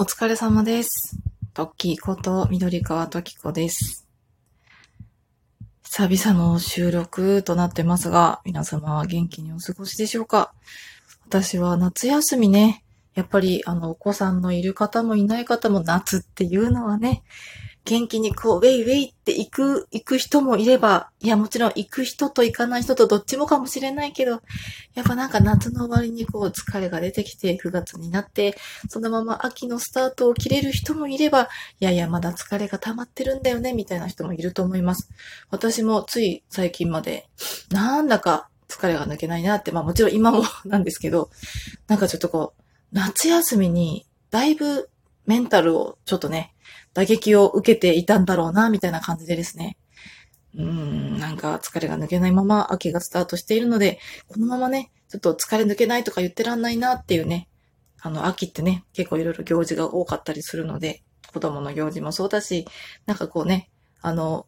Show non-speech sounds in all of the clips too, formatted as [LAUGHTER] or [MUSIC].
お疲れ様です。トッキーこと緑川トキコです。久々の収録となってますが、皆様は元気にお過ごしでしょうか？私は夏休みね、やっぱりあのお子さんのいる方もいない方も夏っていうのはね、元気にこう、ウェイウェイって行く、行く人もいれば、いやもちろん行く人と行かない人とどっちもかもしれないけど、やっぱなんか夏の終わりにこう疲れが出てきて9月になって、そのまま秋のスタートを切れる人もいれば、いやいやまだ疲れが溜まってるんだよね、みたいな人もいると思います。私もつい最近まで、なんだか疲れが抜けないなって、まあもちろん今もなんですけど、なんかちょっとこう、夏休みにだいぶメンタルをちょっとね、打撃を受けていたんだろうな、みたいな感じでですね。うん、なんか疲れが抜けないまま秋がスタートしているので、このままね、ちょっと疲れ抜けないとか言ってらんないなっていうね、あの、秋ってね、結構いろいろ行事が多かったりするので、子供の行事もそうだし、なんかこうね、あの、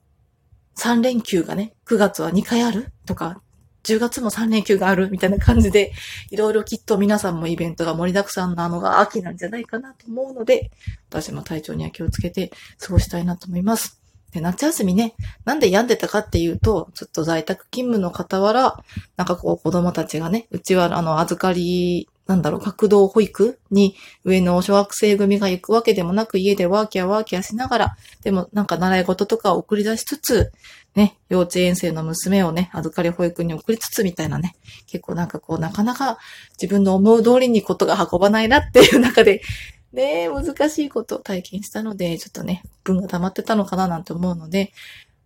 3連休がね、9月は2回あるとか、10月も3連休があるみたいな感じで、いろいろきっと皆さんもイベントが盛りだくさんなのが秋なんじゃないかなと思うので、私も体調には気をつけて過ごしたいなと思います。で、夏休みね、なんで病んでたかっていうと、ちょっと在宅勤務の傍ら、なんかこう子供たちがね、うちはあの預かり、なんだろう、学童保育？に上の小学生組が行くわけでもなく家でワーキャーワーキャーしながら、でもなんか習い事とかを送り出しつつ、ね、幼稚園生の娘をね、預かり保育に送りつつみたいなね、結構なんかこうなかなか自分の思う通りにことが運ばないなっていう中で、[LAUGHS] ね難しいことを体験したので、ちょっとね、分が溜まってたのかななんて思うので、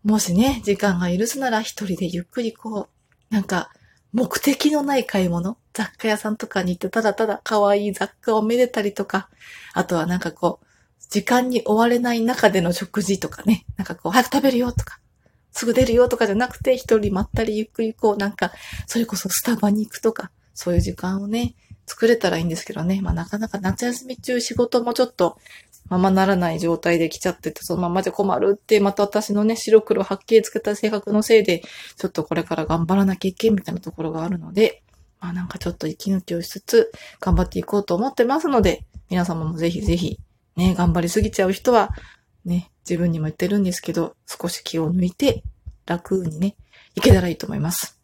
もしね、時間が許すなら一人でゆっくりこう、なんか、目的のない買い物、雑貨屋さんとかに行ってただただ可愛い雑貨をめでたりとか、あとはなんかこう、時間に追われない中での食事とかね、なんかこう、早く食べるよとか、すぐ出るよとかじゃなくて、一人まったりゆっくりこう、なんか、それこそスタバに行くとか、そういう時間をね、作れたらいいんですけどね。まあなかなか夏休み中仕事もちょっとままならない状態で来ちゃってて、そのままじゃ困るって、また私のね、白黒はっきりつけた性格のせいで、ちょっとこれから頑張らなきゃいけんみたいなところがあるので、まあなんかちょっと息抜きをしつつ、頑張っていこうと思ってますので、皆様もぜひぜひ、ね、頑張りすぎちゃう人は、ね、自分にも言ってるんですけど、少し気を抜いて、楽にね、いけたらいいと思います。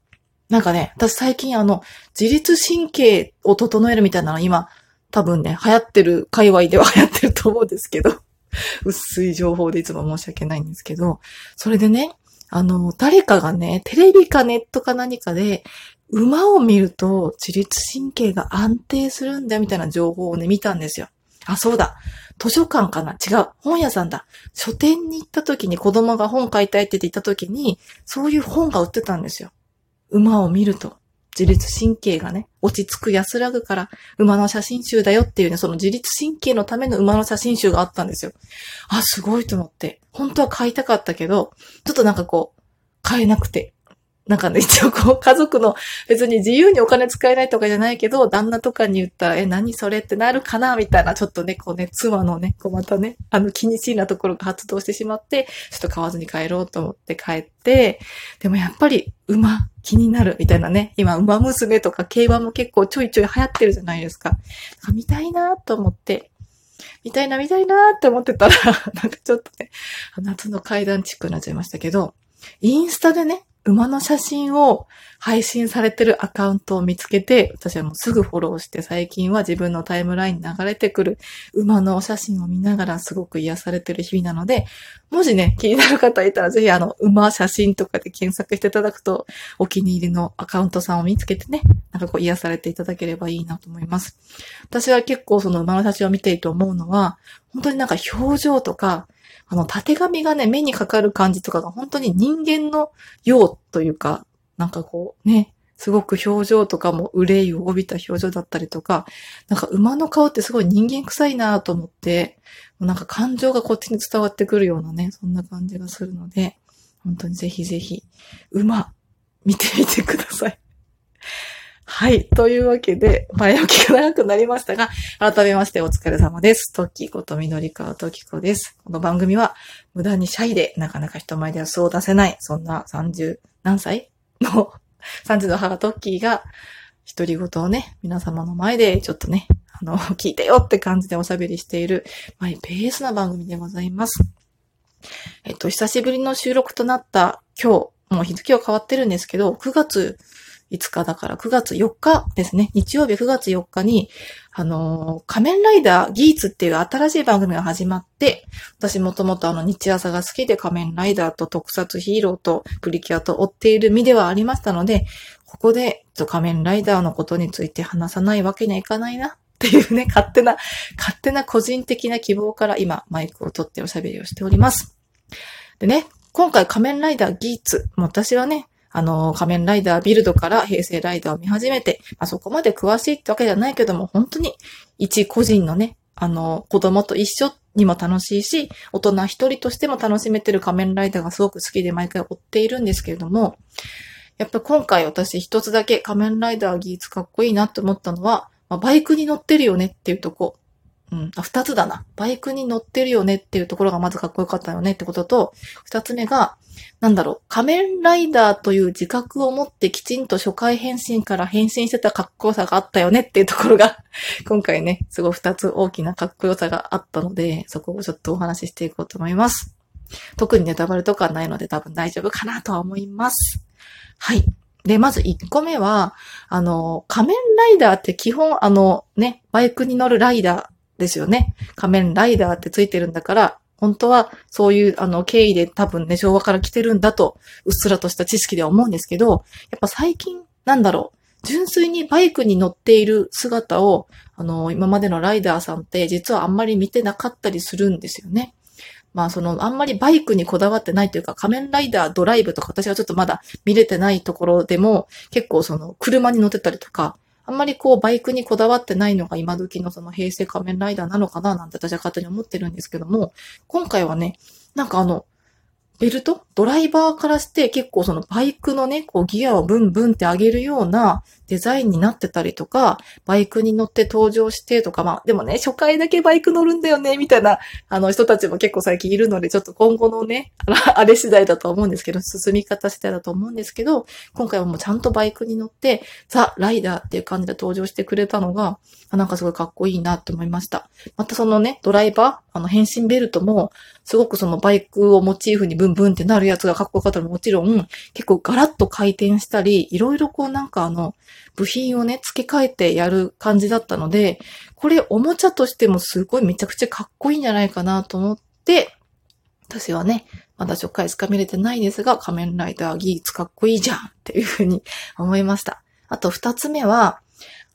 なんかね、私最近あの、自律神経を整えるみたいなの今、多分ね、流行ってる、界隈では [LAUGHS] 流行ってると思うんですけど、[LAUGHS] 薄い情報でいつも申し訳ないんですけど、それでね、あの、誰かがね、テレビかネットか何かで、馬を見ると自律神経が安定するんだみたいな情報をね、見たんですよ。あ、そうだ。図書館かな？違う。本屋さんだ。書店に行った時に子供が本買いたいって言った時に、そういう本が売ってたんですよ。馬を見ると。自律神経がね、落ち着く安らぐから馬の写真集だよっていうね、その自律神経のための馬の写真集があったんですよ。あ、すごいと思って。本当は買いたかったけど、ちょっとなんかこう、買えなくて。なんかね、一応こう、家族の別に自由にお金使えないとかじゃないけど、旦那とかに言ったら、え、何それってなるかなみたいな、ちょっとね、こうね、妻のね、こうまたね、あの、気にしいなところが発動してしまって、ちょっと買わずに帰ろうと思って帰って、でもやっぱり、馬、気になる、みたいなね。今、馬娘とか競馬も結構ちょいちょい流行ってるじゃないですか。見たいなと思って、見たいな、見たいなって思ってたら、なんかちょっとね、夏の階段チックになっちゃいましたけど、インスタでね、馬の写真を配信されてるアカウントを見つけて、私はもうすぐフォローして、最近は自分のタイムラインに流れてくる馬のお写真を見ながらすごく癒されてる日々なので、もしね、気になる方いたらぜひあの、馬写真とかで検索していただくと、お気に入りのアカウントさんを見つけてね、なんかこう癒されていただければいいなと思います。私は結構その馬の写真を見ていて思うのは、本当になんか表情とか、あの、縦紙がね、目にかかる感じとかが本当に人間のようというか、なんかこうね、すごく表情とかも憂いを帯びた表情だったりとか、なんか馬の顔ってすごい人間臭いなと思って、なんか感情がこっちに伝わってくるようなね、そんな感じがするので、本当にぜひぜひ、馬、見てみてください。はい。というわけで、前置きが長くなりましたが、改めましてお疲れ様です。トッキーことみのりかわときこです。この番組は、無駄にシャイで、なかなか人前ではそう出せない、そんな30何歳？の、30の母トッキーが、独り言をね、皆様の前でちょっとね、あの、聞いてよって感じでおしゃべりしている、マイペースな番組でございます。えっと、久しぶりの収録となった今日、もう日付は変わってるんですけど、9月5日だから9月4日ですね。日曜日9月4日に、あの、仮面ライダーギーツっていう新しい番組が始まって、私もともとあの日朝が好きで仮面ライダーと特撮ヒーローとプリキュアと追っている身ではありましたので、ここで仮面ライダーのことについて話さないわけにはいかないなっていうね、勝手な、勝手な個人的な希望から今マイクを取っておしゃべりをしております。でね、今回仮面ライダーギーツ、もう私はね、あの、仮面ライダービルドから平成ライダーを見始めて、まあ、そこまで詳しいってわけじゃないけども、本当に一個人のね、あの、子供と一緒にも楽しいし、大人一人としても楽しめてる仮面ライダーがすごく好きで毎回追っているんですけれども、やっぱ今回私一つだけ仮面ライダー技術かっこいいなって思ったのは、まあ、バイクに乗ってるよねっていうとこ。うん。あ、二つだな。バイクに乗ってるよねっていうところがまずかっこよかったよねってことと、二つ目が、なんだろう、仮面ライダーという自覚を持ってきちんと初回変身から変身してたかっこよさがあったよねっていうところが、[LAUGHS] 今回ね、すごい二つ大きなかっこよさがあったので、そこをちょっとお話ししていこうと思います。特にネタバレとかないので多分大丈夫かなとは思います。はい。で、まず1個目は、あの、仮面ライダーって基本あのね、バイクに乗るライダーですよね。仮面ライダーってついてるんだから、本当はそういうあの経緯で多分ね、昭和から来てるんだと、うっすらとした知識では思うんですけど、やっぱ最近、なんだろう、純粋にバイクに乗っている姿を、あの、今までのライダーさんって実はあんまり見てなかったりするんですよね。まあその、あんまりバイクにこだわってないというか、仮面ライダードライブとか私はちょっとまだ見れてないところでも、結構その、車に乗ってたりとか、あんまりこうバイクにこだわってないのが今時のその平成仮面ライダーなのかななんて私は勝手に思ってるんですけども、今回はね、なんかあの、ベルト？ドライバーからして結構そのバイクのね、こうギアをブンブンって上げるようなデザインになってたりとか、バイクに乗って登場してとか、まあでもね、初回だけバイク乗るんだよね、みたいな、あの人たちも結構最近いるので、ちょっと今後のね、[LAUGHS] あれ次第だと思うんですけど、進み方次第だと思うんですけど、今回はもうちゃんとバイクに乗って、ザ・ライダーっていう感じで登場してくれたのが、なんかすごいかっこいいなって思いました。またそのね、ドライバー、あの変身ベルトも、すごくそのバイクをモチーフにブンブンってなるやつがかっこよかったのももちろん、結構ガラッと回転したり、いろいろこうなんかあの、部品をね、付け替えてやる感じだったので、これおもちゃとしてもすごいめちゃくちゃかっこいいんじゃないかなと思って、私はね、まだ初回しか見れてないですが、仮面ライダーギーツかっこいいじゃんっていうふうに思いました。あと二つ目は、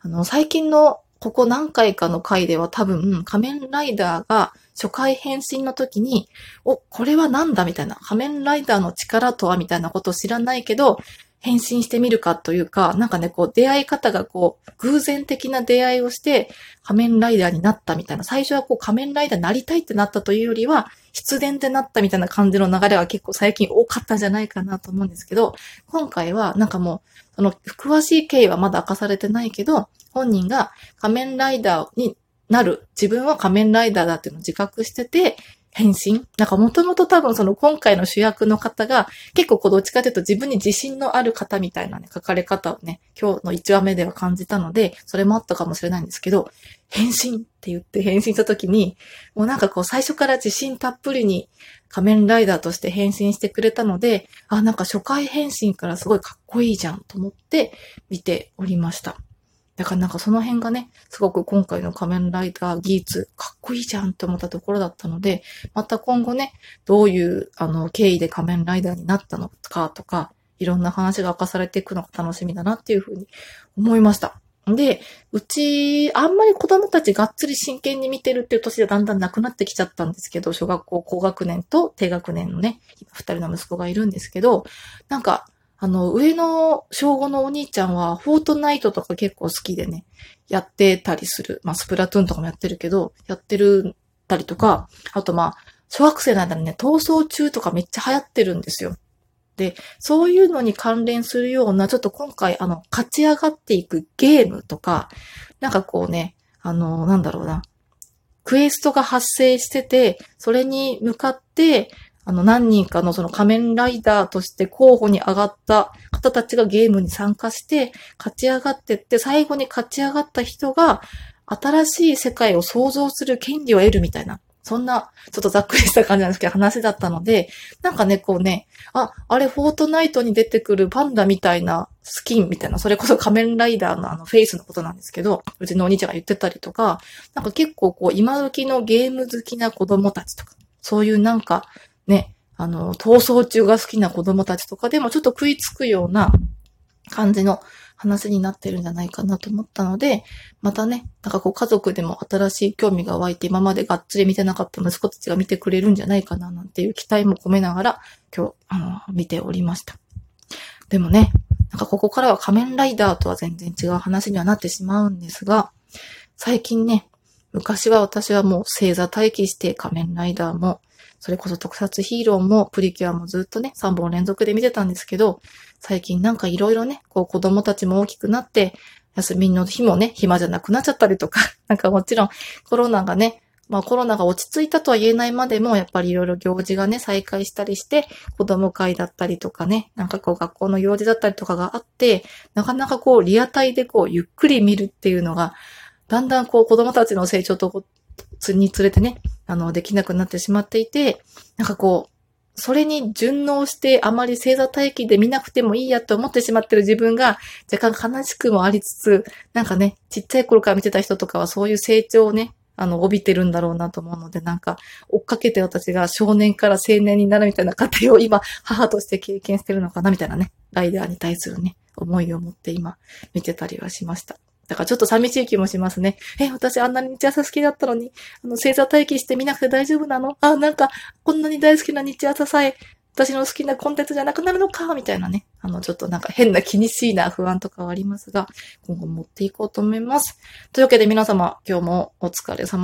あの、最近のここ何回かの回では多分仮面ライダーが初回変身の時に、お、これはなんだみたいな、仮面ライダーの力とはみたいなことを知らないけど、変身してみるかというか、なんかね、こう出会い方がこう、偶然的な出会いをして仮面ライダーになったみたいな、最初はこう仮面ライダーになりたいってなったというよりは、必然でなったみたいな感じの流れは結構最近多かったんじゃないかなと思うんですけど、今回はなんかもう、その詳しい経緯はまだ明かされてないけど、本人が仮面ライダーになる、自分は仮面ライダーだっていうのを自覚してて、変身？なんかもともと多分その今回の主役の方が結構こうどっちかというと自分に自信のある方みたいなね、書かれ方をね、今日の1話目では感じたので、それもあったかもしれないんですけど、変身って言って変身した時に、もうなんかこう最初から自信たっぷりに仮面ライダーとして変身してくれたので、あ、なんか初回変身からすごいかっこいいじゃんと思って見ておりました。だからなんかその辺がね、すごく今回の仮面ライダー技術、かっこいいじゃんって思ったところだったので、また今後ね、どういう、あの、経緯で仮面ライダーになったのかとか、いろんな話が明かされていくのが楽しみだなっていうふうに思いました。で、うち、あんまり子供たちがっつり真剣に見てるっていう年でだんだんなくなってきちゃったんですけど、小学校高学年と低学年のね、二人の息子がいるんですけど、なんか、あの、上の小5のお兄ちゃんは、フォートナイトとか結構好きでね、やってたりする。まあ、スプラトゥーンとかもやってるけど、やってるたりとか、あとまあ、小学生の間にね、逃走中とかめっちゃ流行ってるんですよ。で、そういうのに関連するような、ちょっと今回、あの、勝ち上がっていくゲームとか、なんかこうね、あの、なんだろうな、クエストが発生してて、それに向かって、あの、何人かのその仮面ライダーとして候補に上がった方たちがゲームに参加して、勝ち上がってって、最後に勝ち上がった人が、新しい世界を創造する権利を得るみたいな、そんな、ちょっとざっくりした感じなんですけど、話だったので、なんかね、こうね、あ、あれ、フォートナイトに出てくるパンダみたいなスキンみたいな、それこそ仮面ライダーのあのフェイスのことなんですけど、うちのお兄ちゃんが言ってたりとか、なんか結構こう、今時のゲーム好きな子供たちとか、そういうなんか、ね、あの、逃走中が好きな子供たちとかでもちょっと食いつくような感じの話になってるんじゃないかなと思ったので、またね、なんかこう家族でも新しい興味が湧いて今までがっつり見てなかった息子たちが見てくれるんじゃないかななんていう期待も込めながら今日、あの、見ておりました。でもね、なんかここからは仮面ライダーとは全然違う話にはなってしまうんですが、最近ね、昔は私はもう星座待機して仮面ライダーもそれこそ特撮ヒーローもプリキュアもずっとね、3本連続で見てたんですけど、最近なんかいろいろね、こう子供たちも大きくなって、休みの日もね、暇じゃなくなっちゃったりとか、[LAUGHS] なんかもちろんコロナがね、まあコロナが落ち着いたとは言えないまでも、やっぱりいろいろ行事がね、再開したりして、子供会だったりとかね、なんかこう学校の行事だったりとかがあって、なかなかこうリアタイでこうゆっくり見るっていうのが、だんだんこう子供たちの成長とにつれてね、あの、できなくなってしまっていて、なんかこう、それに順応してあまり星座待機で見なくてもいいやと思ってしまってる自分が若干悲しくもありつつ、なんかね、ちっちゃい頃から見てた人とかはそういう成長をね、あの、帯びてるんだろうなと思うので、なんか、追っかけて私が少年から青年になるみたいな過程を今、母として経験してるのかなみたいなね、ライダーに対するね、思いを持って今、見てたりはしました。だからちょっと寂しい気もしますね。え、私あんなに日朝好きだったのに、あの、星座待機して見なくて大丈夫なの？あ、なんか、こんなに大好きな日朝さえ、私の好きなコンテンツじゃなくなるのか、みたいなね。あの、ちょっとなんか変な気にしいな不安とかはありますが、今後持っていこうと思います。というわけで皆様、今日もお疲れ様です